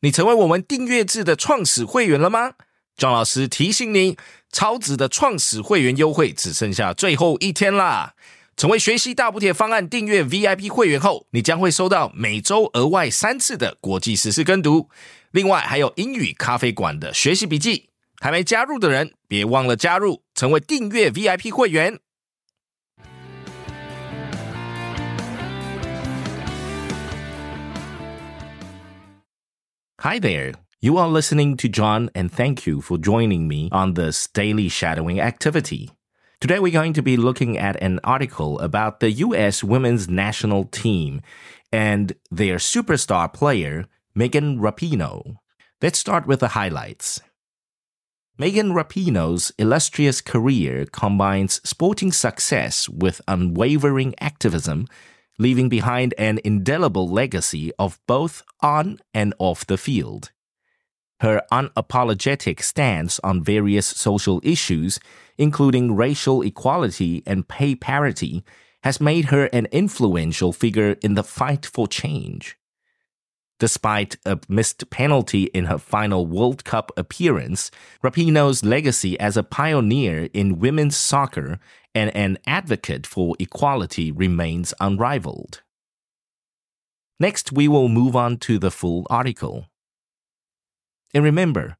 你成为我们订阅制的创始会员了吗？庄老师提醒你，超值的创始会员优惠只剩下最后一天啦！成为学习大补贴方案订阅 VIP 会员后，你将会收到每周额外三次的国际时事跟读，另外还有英语咖啡馆的学习笔记。还没加入的人，别忘了加入，成为订阅 VIP 会员。Hi there. You are listening to John, and thank you for joining me on this daily shadowing activity. Today, we're going to be looking at an article about the U.S. women's national team and their superstar player, Megan Rapinoe. Let's start with the highlights. Megan Rapinoe's illustrious career combines sporting success with unwavering activism leaving behind an indelible legacy of both on and off the field. Her unapologetic stance on various social issues, including racial equality and pay parity, has made her an influential figure in the fight for change. Despite a missed penalty in her final World Cup appearance, Rapinoe's legacy as a pioneer in women's soccer and an advocate for equality remains unrivaled. Next, we will move on to the full article. And remember,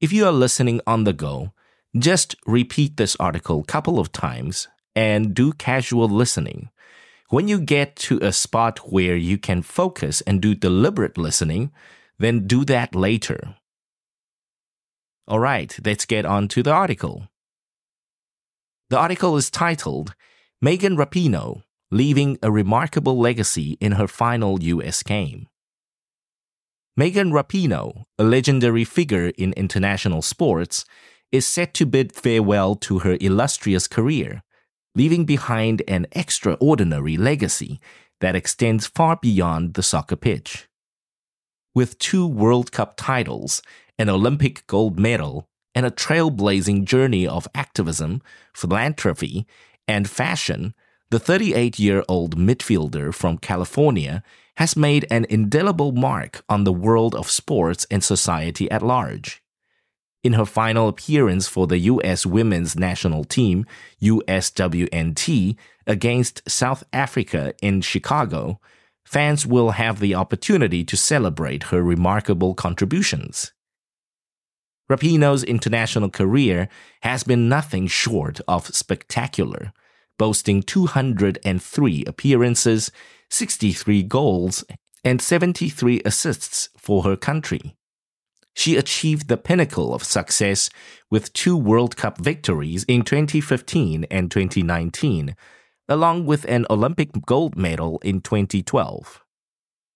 if you are listening on the go, just repeat this article a couple of times and do casual listening. When you get to a spot where you can focus and do deliberate listening, then do that later. All right, let's get on to the article. The article is titled Megan Rapinoe Leaving a Remarkable Legacy in Her Final U.S. Game. Megan Rapinoe, a legendary figure in international sports, is set to bid farewell to her illustrious career, leaving behind an extraordinary legacy that extends far beyond the soccer pitch. With two World Cup titles, an Olympic gold medal, and a trailblazing journey of activism, philanthropy, and fashion, the 38 year old midfielder from California has made an indelible mark on the world of sports and society at large. In her final appearance for the U.S. women's national team, USWNT, against South Africa in Chicago, fans will have the opportunity to celebrate her remarkable contributions. Rapinoe's international career has been nothing short of spectacular, boasting 203 appearances, 63 goals, and 73 assists for her country. She achieved the pinnacle of success with two World Cup victories in 2015 and 2019, along with an Olympic gold medal in 2012.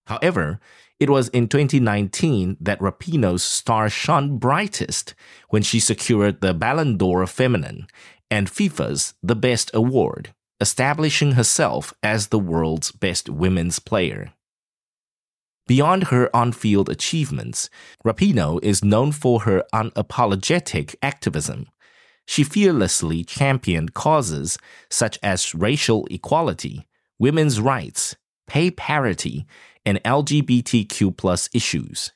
However, it was in 2019 that Rapinoe's star shone brightest when she secured the Ballon d'Or Feminine and FIFA's The Best Award, establishing herself as the world's best women's player. Beyond her on field achievements, Rapinoe is known for her unapologetic activism. She fearlessly championed causes such as racial equality, women's rights, pay parity, and LGBTQ issues.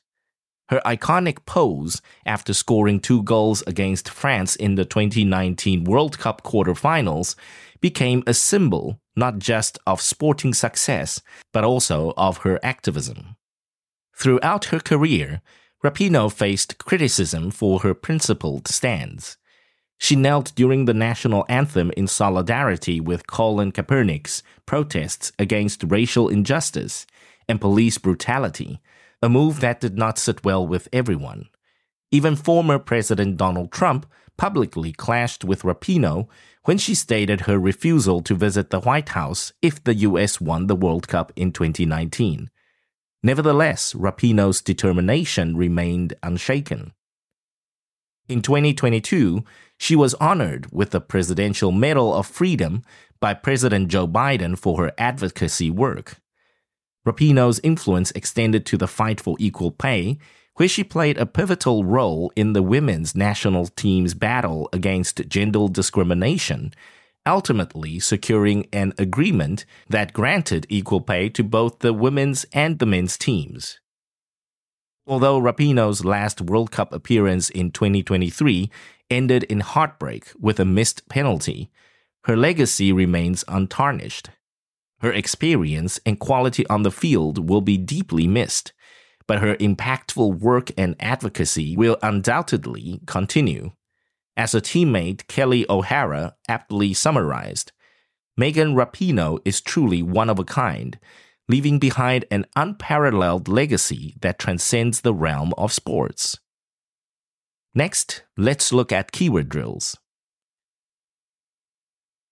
Her iconic pose after scoring two goals against France in the 2019 World Cup quarterfinals became a symbol not just of sporting success, but also of her activism. Throughout her career, Rapinoe faced criticism for her principled stands. She knelt during the national anthem in solidarity with Colin Kaepernick's protests against racial injustice and police brutality, a move that did not sit well with everyone. Even former President Donald Trump publicly clashed with Rapinoe when she stated her refusal to visit the White House if the US won the World Cup in 2019. Nevertheless, Rapinoe's determination remained unshaken. In 2022, she was honored with the Presidential Medal of Freedom by President Joe Biden for her advocacy work. Rapinoe's influence extended to the fight for equal pay, where she played a pivotal role in the women's national team's battle against gender discrimination, ultimately securing an agreement that granted equal pay to both the women's and the men's teams. Although Rapinoe's last World Cup appearance in 2023 ended in heartbreak with a missed penalty, her legacy remains untarnished. Her experience and quality on the field will be deeply missed, but her impactful work and advocacy will undoubtedly continue. As a teammate, Kelly O'Hara aptly summarized, Megan Rapinoe is truly one of a kind, leaving behind an unparalleled legacy that transcends the realm of sports. Next, let's look at keyword drills.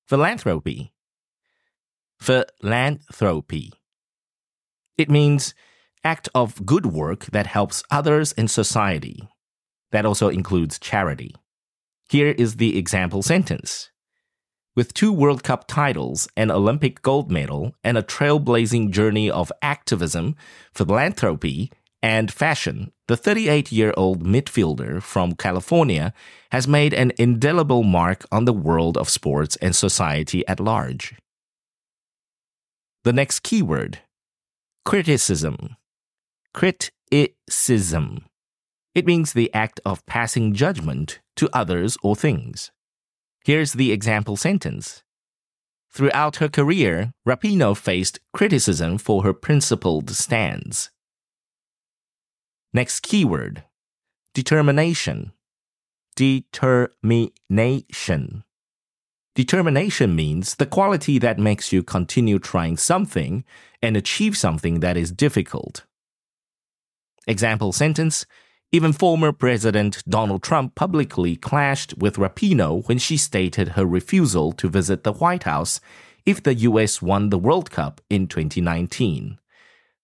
Philanthropy. Philanthropy. It means act of good work that helps others in society. That also includes charity. Here is the example sentence. With two World Cup titles, an Olympic gold medal, and a trailblazing journey of activism, philanthropy, and fashion, the 38 year old midfielder from California has made an indelible mark on the world of sports and society at large. The next keyword criticism. Criticism. It means the act of passing judgment to others or things. Here's the example sentence. Throughout her career, Rapinoe faced criticism for her principled stands. Next keyword determination. Determination. Determination means the quality that makes you continue trying something and achieve something that is difficult. Example sentence Even former President Donald Trump publicly clashed with Rapinoe when she stated her refusal to visit the White House if the U.S. won the World Cup in 2019.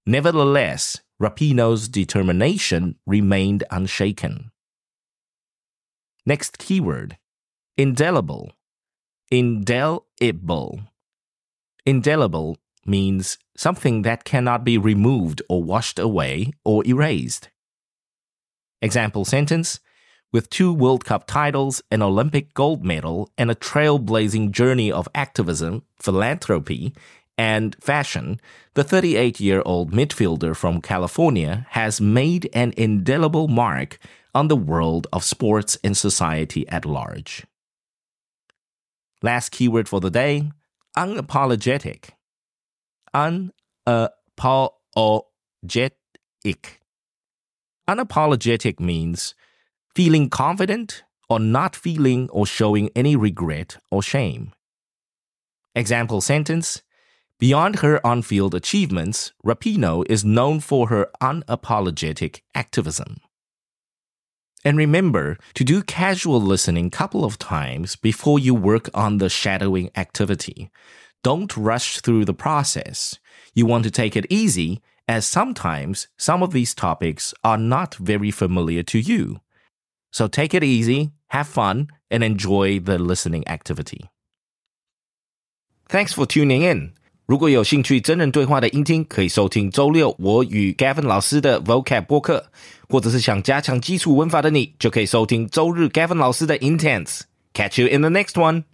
Nevertheless, Rapinoe's determination remained unshaken. Next keyword indelible. Indelible. Indelible means something that cannot be removed or washed away or erased. Example sentence With two World Cup titles, an Olympic gold medal, and a trailblazing journey of activism, philanthropy, and fashion, the 38 year old midfielder from California has made an indelible mark on the world of sports and society at large. Last keyword for the day unapologetic. Unapologetic. Unapologetic means feeling confident or not feeling or showing any regret or shame. Example sentence Beyond her on field achievements, Rapinoe is known for her unapologetic activism. And remember to do casual listening couple of times before you work on the shadowing activity. Don't rush through the process. You want to take it easy as sometimes some of these topics are not very familiar to you. So take it easy, have fun, and enjoy the listening activity. Thanks for tuning in. 如果有兴趣真人对话的音听，可以收听周六我与 Gavin 老师的 Vocab 播客，或者是想加强基础文法的你，就可以收听周日 Gavin 老师的 Intense。Catch you in the next one.